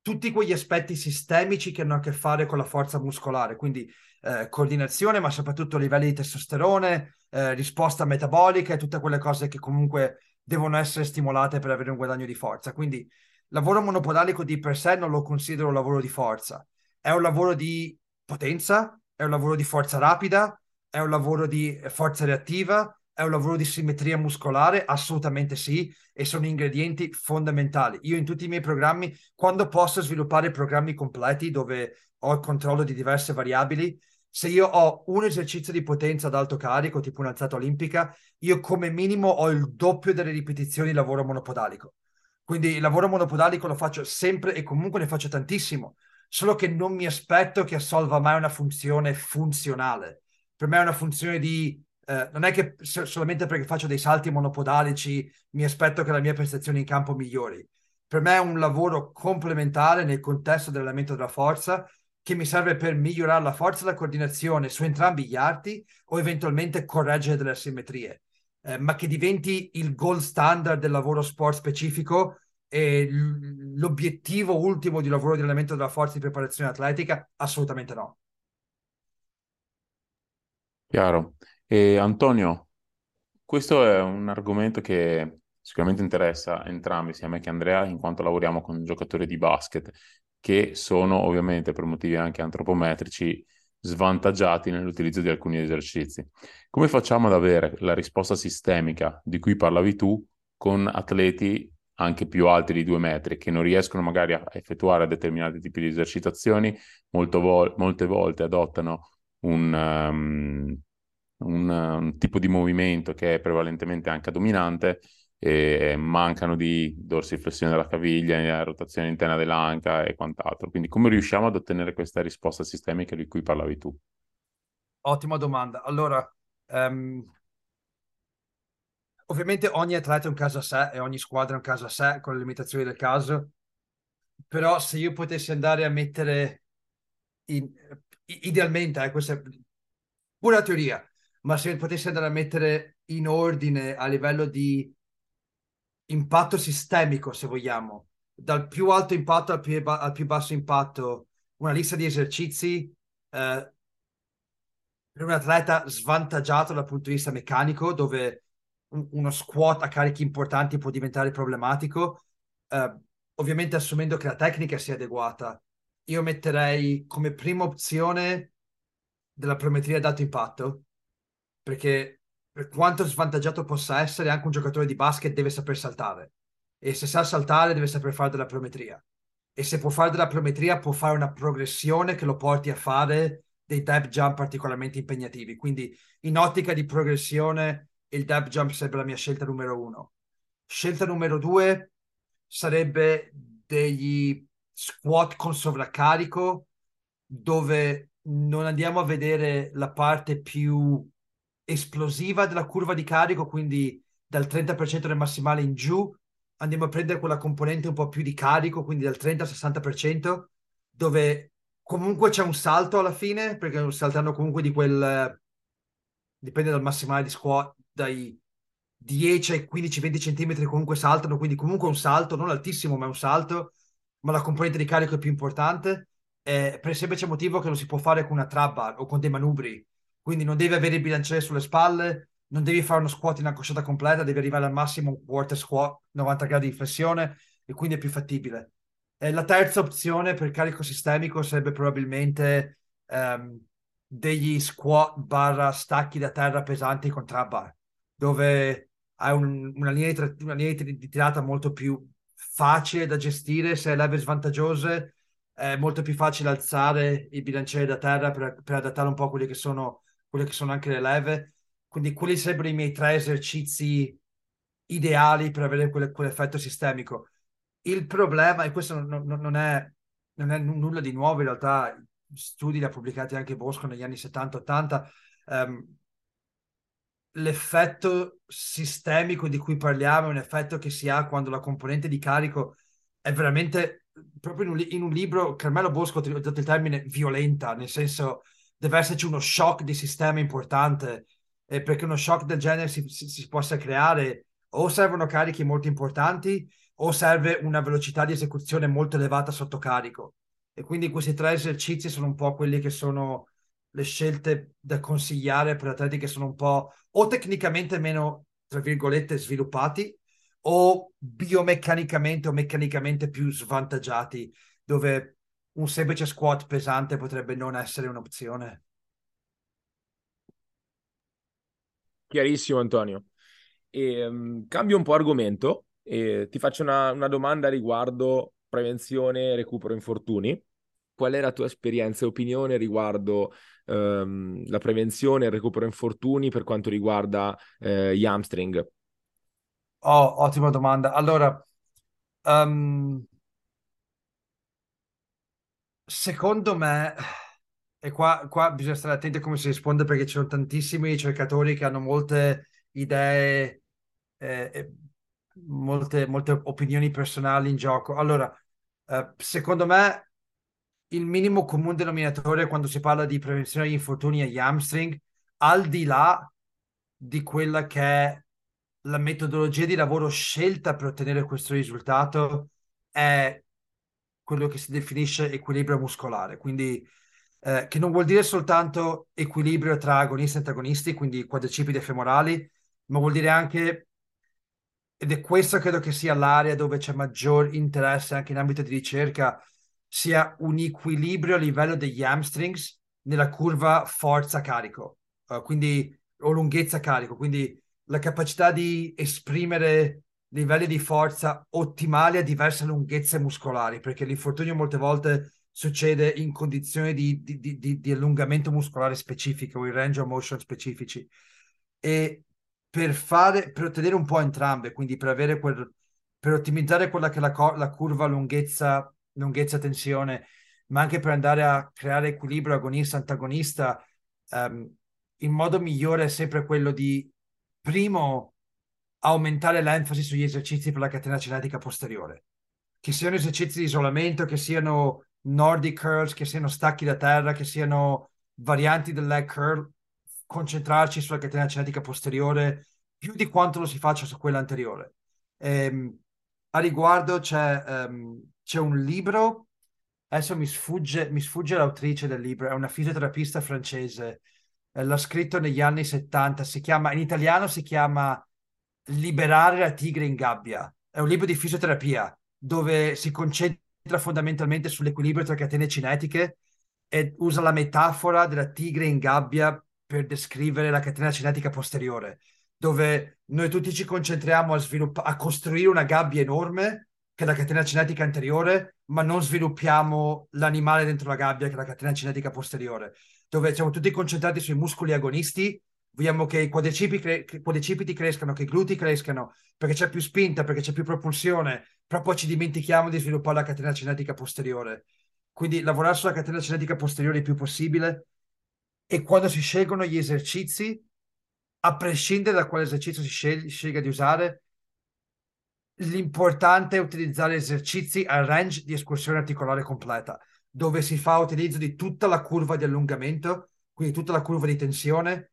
tutti quegli aspetti sistemici che hanno a che fare con la forza muscolare, quindi eh, coordinazione, ma soprattutto livelli di testosterone, eh, risposta metabolica e tutte quelle cose che comunque devono essere stimolate per avere un guadagno di forza. Quindi lavoro monopodalico di per sé non lo considero un lavoro di forza, è un lavoro di potenza, è un lavoro di forza rapida, è un lavoro di forza reattiva, è un lavoro di simmetria muscolare? Assolutamente sì, e sono ingredienti fondamentali. Io in tutti i miei programmi, quando posso sviluppare programmi completi dove ho il controllo di diverse variabili, se io ho un esercizio di potenza ad alto carico, tipo un'alzata olimpica, io come minimo ho il doppio delle ripetizioni di lavoro monopodalico. Quindi il lavoro monopodalico lo faccio sempre e comunque ne faccio tantissimo, solo che non mi aspetto che assolva mai una funzione funzionale. Per me è una funzione di eh, non è che solamente perché faccio dei salti monopodalici mi aspetto che la mia prestazione in campo migliori. Per me è un lavoro complementare nel contesto dell'allenamento della forza che mi serve per migliorare la forza e la coordinazione su entrambi gli arti o eventualmente correggere delle asimmetrie, eh, ma che diventi il gold standard del lavoro sport specifico e l'obiettivo ultimo di lavoro di allenamento della forza di preparazione atletica? Assolutamente no. Chiaro. E Antonio, questo è un argomento che sicuramente interessa entrambi, sia me che Andrea, in quanto lavoriamo con giocatori di basket che sono ovviamente per motivi anche antropometrici svantaggiati nell'utilizzo di alcuni esercizi. Come facciamo ad avere la risposta sistemica di cui parlavi tu con atleti anche più alti di due metri che non riescono magari a effettuare determinati tipi di esercitazioni, vo- molte volte adottano un, um, un, un, tipo di movimento che è prevalentemente anche dominante e mancano di dorsiflessione della caviglia, rotazione interna dell'anca e quant'altro. Quindi come riusciamo ad ottenere questa risposta sistemica di cui parlavi tu? Ottima domanda. Allora, um, ovviamente ogni atleta è un caso a sé e ogni squadra è un caso a sé con le limitazioni del caso, però se io potessi andare a mettere in, idealmente, eh, questa è pura teoria, ma se potessi andare a mettere in ordine a livello di impatto sistemico, se vogliamo, dal più alto impatto al più, al più basso impatto, una lista di esercizi eh, per un atleta svantaggiato dal punto di vista meccanico, dove un, uno squat a carichi importanti può diventare problematico, eh, ovviamente assumendo che la tecnica sia adeguata, io metterei come prima opzione della pliometria ad alto impatto, perché per quanto svantaggiato possa essere, anche un giocatore di basket deve saper saltare. E se sa saltare deve saper fare della pliometria. E se può fare della pliometria può fare una progressione che lo porti a fare dei dab jump particolarmente impegnativi. Quindi in ottica di progressione il dab jump sarebbe la mia scelta numero uno. Scelta numero due sarebbe degli squat con sovraccarico dove non andiamo a vedere la parte più esplosiva della curva di carico, quindi dal 30% del massimale in giù, andiamo a prendere quella componente un po' più di carico, quindi dal 30 al 60%, dove comunque c'è un salto alla fine, perché saltando comunque di quel... dipende dal massimale di squat, dai 10 ai 15-20 centimetri comunque saltano, quindi comunque un salto, non altissimo, ma è un salto, ma la componente di carico è più importante, eh, per il semplice motivo che lo si può fare con una trap bar o con dei manubri, quindi non devi avere il bilanciere sulle spalle, non devi fare uno squat in accosciata completa, devi arrivare al massimo un quarter squat, 90 gradi di flessione, e quindi è più fattibile. Eh, la terza opzione per carico sistemico sarebbe probabilmente um, degli squat barra stacchi da terra pesanti con trap bar, dove hai un, una, linea di, una linea di tirata molto più facile da gestire se hai leve svantaggiose, è molto più facile alzare il bilanciere da terra per, per adattare un po' a quelle che sono, quelle che sono anche le leve. Quindi quelli sarebbero i miei tre esercizi ideali per avere quelle, quell'effetto sistemico. Il problema, e questo non, non, è, non, è, nulla di nuovo, in realtà studi li ha pubblicati anche Bosco negli anni 70-80, um, l'effetto sistemico di cui parliamo è un effetto che si ha quando la componente di carico è veramente proprio in un, in un libro Carmelo Bosco ha utilizzato il termine violenta, nel senso deve esserci uno shock di sistema importante e perché uno shock del genere si, si, si possa creare o servono carichi molto importanti o serve una velocità di esecuzione molto elevata sotto carico. E quindi questi tre esercizi sono un po' quelli che sono le scelte da consigliare per atleti che sono un po' o tecnicamente meno, tra virgolette, sviluppati o biomeccanicamente o meccanicamente più svantaggiati, dove un semplice squat pesante potrebbe non essere un'opzione. Chiarissimo, Antonio. E, um, cambio un po' argomento e ti faccio una, una domanda riguardo prevenzione e recupero infortuni. Qual è la tua esperienza e opinione riguardo um, la prevenzione e il recupero infortuni per quanto riguarda eh, gli hamstring? Oh, ottima domanda. Allora, um, secondo me, e qua, qua bisogna stare attenti a come si risponde perché ci sono tantissimi ricercatori che hanno molte idee, eh, molte, molte opinioni personali in gioco. Allora, eh, secondo me, il minimo comune denominatore quando si parla di prevenzione degli infortuni agli hamstring, al di là di quella che è la metodologia di lavoro scelta per ottenere questo risultato, è quello che si definisce equilibrio muscolare. Quindi eh, che non vuol dire soltanto equilibrio tra agonisti e antagonisti, quindi quadricipiti e femorali, ma vuol dire anche, ed è questo credo che sia l'area dove c'è maggior interesse anche in ambito di ricerca, sia un equilibrio a livello degli hamstrings nella curva forza-carico, uh, quindi o lunghezza-carico, quindi la capacità di esprimere livelli di forza ottimali a diverse lunghezze muscolari, perché l'infortunio molte volte succede in condizioni di, di, di, di allungamento muscolare specifico, in range of motion specifici. E per, fare, per ottenere un po' entrambe, quindi per, avere quel, per ottimizzare quella che è la, la curva lunghezza, lunghezza tensione, ma anche per andare a creare equilibrio agonista-antagonista, um, il modo migliore è sempre quello di, primo, aumentare l'enfasi sugli esercizi per la catena cinetica posteriore, che siano esercizi di isolamento, che siano Nordic curls, che siano stacchi da terra, che siano varianti del leg curl, concentrarci sulla catena cinetica posteriore più di quanto lo si faccia su quella anteriore. Ehm, a riguardo c'è, um, c'è, un libro, adesso mi sfugge, mi sfugge l'autrice del libro, è una fisioterapista francese, eh, l'ha scritto negli anni 70, si chiama, in italiano si chiama Liberare la tigre in gabbia, è un libro di fisioterapia dove si concentra fondamentalmente sull'equilibrio tra catene cinetiche e usa la metafora della tigre in gabbia per descrivere la catena cinetica posteriore, dove noi tutti ci concentriamo a, sviluppa- a costruire una gabbia enorme, che è la catena cinetica anteriore, ma non sviluppiamo l'animale dentro la gabbia, che è la catena cinetica posteriore, dove siamo tutti concentrati sui muscoli agonisti, vogliamo che i quadricipiti, cre- quadricipiti crescano, che i glutei crescano, perché c'è più spinta, perché c'è più propulsione, però poi ci dimentichiamo di sviluppare la catena cinetica posteriore. Quindi lavorare sulla catena cinetica posteriore il più possibile e quando si scelgono gli esercizi, a prescindere da quale esercizio si sceglie, scelga di usare, l'importante è utilizzare esercizi a range di escursione articolare completa, dove si fa utilizzo di tutta la curva di allungamento, quindi tutta la curva di tensione.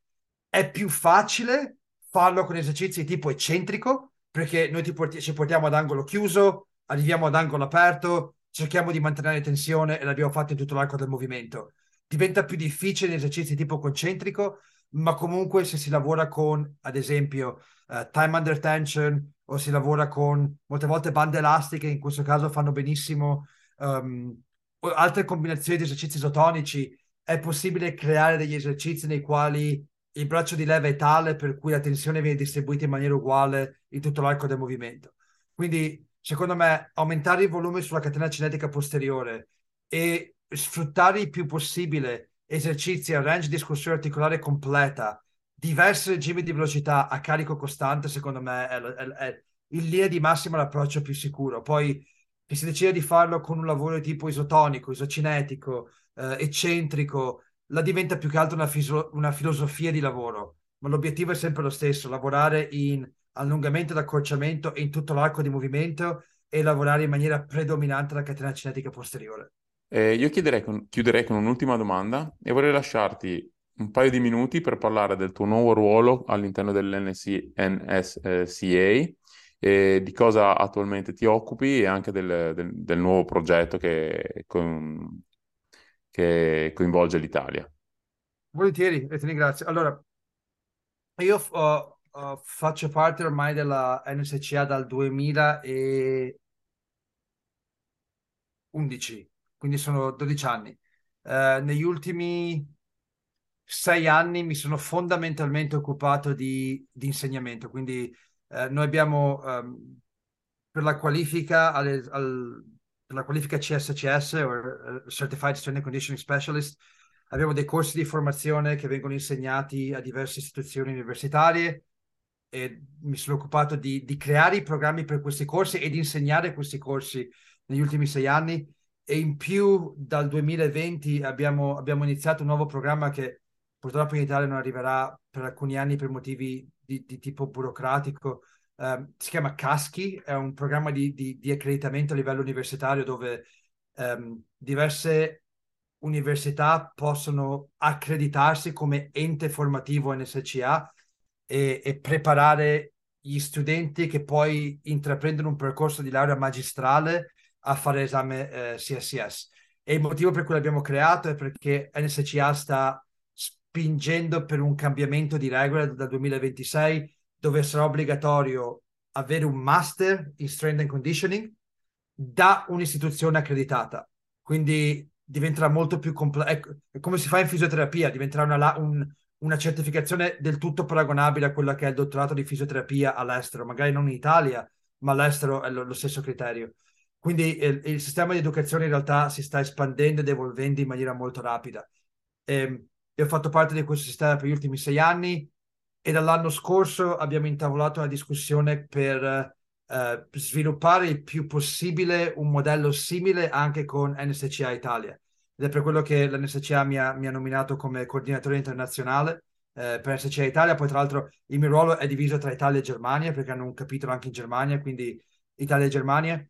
È più facile farlo con esercizi di tipo eccentrico, perché noi porti- ci portiamo ad angolo chiuso, arriviamo ad angolo aperto, cerchiamo di mantenere tensione e l'abbiamo fatto in tutto l'arco del movimento. Diventa più difficile in esercizi tipo concentrico, ma comunque se si lavora con, ad esempio, uh, time under tension o si lavora con molte volte bande elastiche, in questo caso fanno benissimo um, altre combinazioni di esercizi isotonici, è possibile creare degli esercizi nei quali il braccio di leva è tale per cui la tensione viene distribuita in maniera uguale in tutto l'arco del movimento. Quindi, secondo me, aumentare il volume sulla catena cinetica posteriore e sfruttare il più possibile esercizi a range di escursione articolare completa, diversi regimi di velocità a carico costante, secondo me è, è, è in linea di massima l'approccio più sicuro. Poi che si decide di farlo con un lavoro di tipo isotonico, isocinetico, eh, eccentrico, la diventa più che altro una, fisiolo- una filosofia di lavoro. Ma l'obiettivo è sempre lo stesso, lavorare in allungamento ed accorciamento in tutto l'arco di movimento e lavorare in maniera predominante la catena cinetica posteriore. Eh, io con, chiuderei con un'ultima domanda e vorrei lasciarti un paio di minuti per parlare del tuo nuovo ruolo all'interno dell'NSCA e di cosa attualmente ti occupi e anche del, del, del nuovo progetto che, con, che coinvolge l'Italia. Volentieri, e ti ringrazio. Allora, io uh, uh, faccio parte ormai della NSCA dal 2011, quindi sono 12 anni. Uh, negli ultimi sei anni mi sono fondamentalmente occupato di, di insegnamento, quindi uh, noi abbiamo um, per la qualifica alle, al, la qualifica CSCS uh, Certified Strength and Conditioning Specialist abbiamo dei corsi di formazione che vengono insegnati a diverse istituzioni universitarie e mi sono occupato di, di creare i programmi per questi corsi e di insegnare questi corsi negli ultimi sei anni e in più dal 2020 abbiamo, abbiamo iniziato un nuovo programma che purtroppo in Italia non arriverà per alcuni anni per motivi di, di tipo burocratico. Um, si chiama CASCI, è un programma di, di, di accreditamento a livello universitario dove um, diverse università possono accreditarsi come ente formativo NSCA e, e preparare gli studenti che poi intraprendono un percorso di laurea magistrale a fare esame eh, CSCS. E il motivo per cui l'abbiamo creato è perché NSCA sta spingendo per un cambiamento di regole dal 2026 dove sarà obbligatorio avere un master in strength and conditioning da un'istituzione accreditata. Quindi diventerà molto più complesso. Ecco, come si fa in fisioterapia, diventerà una, un, una certificazione del tutto paragonabile a quella che è il dottorato di fisioterapia all'estero, magari non in Italia, ma all'estero è lo, lo stesso criterio. Quindi il, il, sistema di educazione in realtà si sta espandendo ed evolvendo in maniera molto rapida. E, ehm, io ho fatto parte di questo sistema per gli ultimi sei anni e dall'anno scorso abbiamo intavolato una discussione per eh, sviluppare il più possibile un modello simile anche con NSCA Italia. Ed è per quello che l'NSCA mi ha, mi ha nominato come coordinatore internazionale eh, per NSCA Italia. Poi, tra l'altro, il mio ruolo è diviso tra Italia e Germania perché hanno un capitolo anche in Germania, quindi Italia e Germania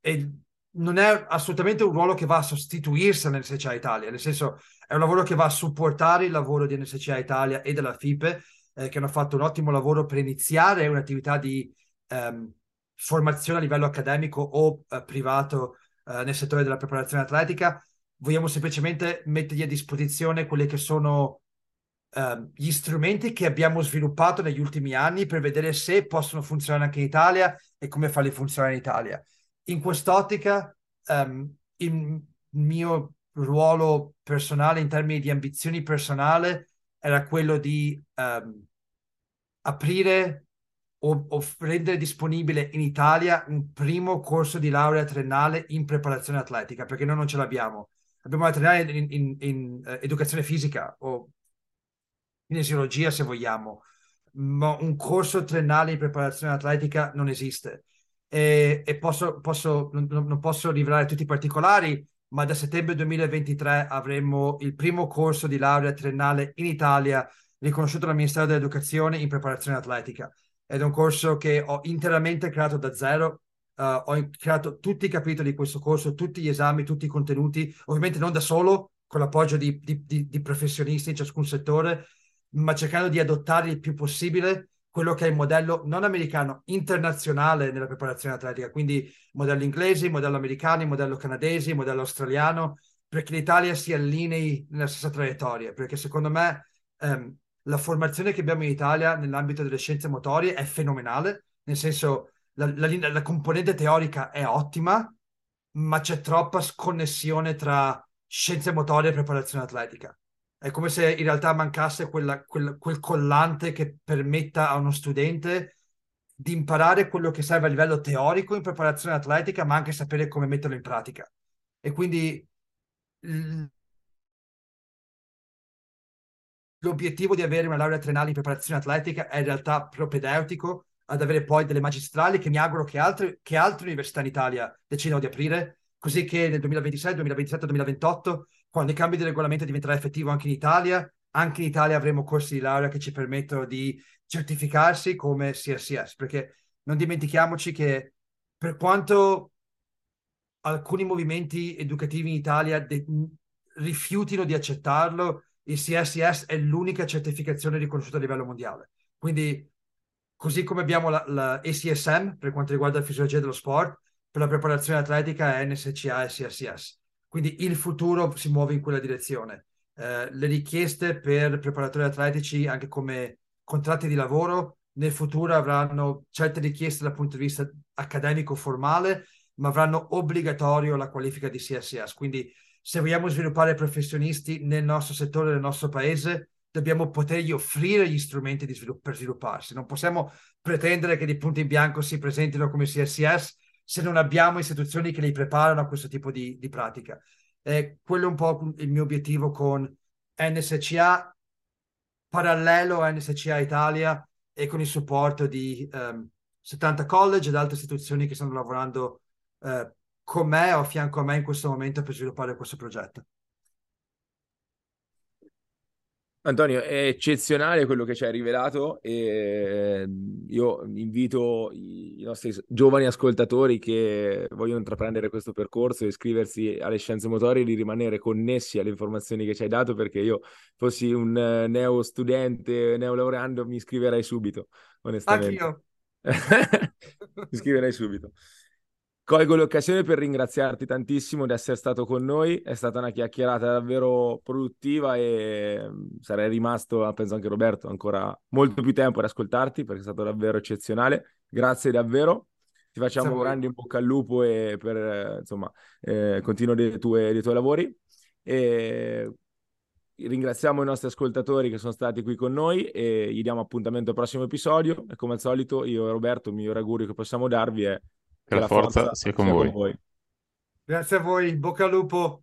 e non è assolutamente un ruolo che va a sostituirsi all'NSCA Italia, nel senso è un lavoro che va a supportare il lavoro di NSCA Italia e della FIPE, eh, che hanno fatto un ottimo lavoro per iniziare un'attività di ehm, formazione a livello accademico o eh, privato eh, nel settore della preparazione atletica. Vogliamo semplicemente mettergli a disposizione quelli che sono ehm, gli strumenti che abbiamo sviluppato negli ultimi anni per vedere se possono funzionare anche in Italia e come farli funzionare in Italia in quest'ottica ehm, il mio ruolo personale in termini di ambizioni personali era quello di ehm, aprire o, o, rendere disponibile in Italia un primo corso di laurea triennale in preparazione atletica, perché noi non ce l'abbiamo. Abbiamo la triennale in, in, in uh, educazione fisica o kinesiologia se vogliamo, ma un corso triennale in preparazione atletica non esiste. E, e posso, posso, non, non posso rivelare tutti i particolari, ma da settembre 2023 avremo il primo corso di laurea triennale in Italia riconosciuto dal Ministero dell'Educazione in preparazione atletica. Ed è un corso che ho interamente creato da zero. Uh, ho creato tutti i capitoli di questo corso, tutti gli esami, tutti i contenuti, ovviamente non da solo, con l'appoggio di, di, di, di professionisti in ciascun settore, ma cercando di adottare il più possibile quello che è il modello non americano, internazionale nella preparazione atletica, quindi modello inglese, modello americano, modello canadese, modello australiano, perché l'Italia si allinei nella stessa traiettoria, perché secondo me ehm, la formazione che abbiamo in Italia nell'ambito delle scienze motorie è fenomenale, nel senso la, la, la componente teorica è ottima, ma c'è troppa sconnessione tra scienze motorie e preparazione atletica. È come se in realtà mancasse quella, quel, quel collante che permetta a uno studente di imparare quello che serve a livello teorico in preparazione atletica, ma anche sapere come metterlo in pratica. E quindi l'obiettivo di avere una laurea triennale in preparazione atletica è in realtà propedeutico ad avere poi delle magistrali che mi auguro che altre, che altre università in Italia decidano di aprire, così che nel 2026, 2027, 2028 quando il cambio di regolamento diventerà effettivo anche in Italia, anche in Italia avremo corsi di laurea che ci permettono di certificarsi come CSCS, perché non dimentichiamoci che per quanto alcuni movimenti educativi in Italia de- rifiutino di accettarlo, il CSCS è l'unica certificazione riconosciuta a livello mondiale. Quindi, così come abbiamo la, la ACSM per quanto riguarda la fisiologia dello sport, per la preparazione atletica è NSCA e CSCS. Quindi il futuro si muove in quella direzione. Eh, le richieste per preparatori atletici, anche come contratti di lavoro, nel futuro avranno certe richieste dal punto di vista accademico formale, ma avranno obbligatorio la qualifica di CSS. Quindi se vogliamo sviluppare professionisti nel nostro settore, nel nostro paese, dobbiamo potergli offrire gli strumenti svilupp- per svilupparsi. Non possiamo pretendere che di punto in bianco si presentino come CSS se non abbiamo istituzioni che li preparano a questo tipo di, di pratica. Eh, quello è un po' il mio obiettivo con NSCA, parallelo a NSCA Italia e con il supporto di um, ehm, 70 college ed altre istituzioni che stanno lavorando uh, con me o a fianco a me in questo momento per sviluppare questo progetto. Antonio, è eccezionale quello che ci hai rivelato e ehm, io invito i nostri giovani ascoltatori che vogliono intraprendere questo percorso e iscriversi alle scienze motorie di rimanere connessi alle informazioni che ci hai dato perché io fossi un eh, neo studente, neo laureando, mi iscriverei subito, onestamente. Anch'io. <laughs> mi iscriverei subito. Colgo l'occasione per ringraziarti tantissimo di essere stato con noi, è stata una chiacchierata davvero produttiva e mm, sarei rimasto, penso anche Roberto, ancora molto più tempo ad ascoltarti perché è stato davvero eccezionale. Grazie davvero, ti facciamo un grande in bocca al lupo e per eh, insomma, eh, continuo dei, tue, dei tuoi lavori. E ringraziamo i nostri ascoltatori che sono stati qui con noi e gli diamo appuntamento al prossimo episodio e come al solito io e Roberto il miglior augurio che possiamo darvi è che, la forza, forza sia, con, sia voi. con voi. Grazie a voi, bocca al lupo.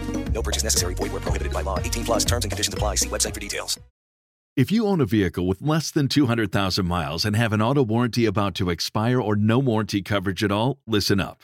No purchase necessary. Void where prohibited by law. 18 plus terms and conditions apply. See website for details. If you own a vehicle with less than 200,000 miles and have an auto warranty about to expire or no warranty coverage at all, listen up.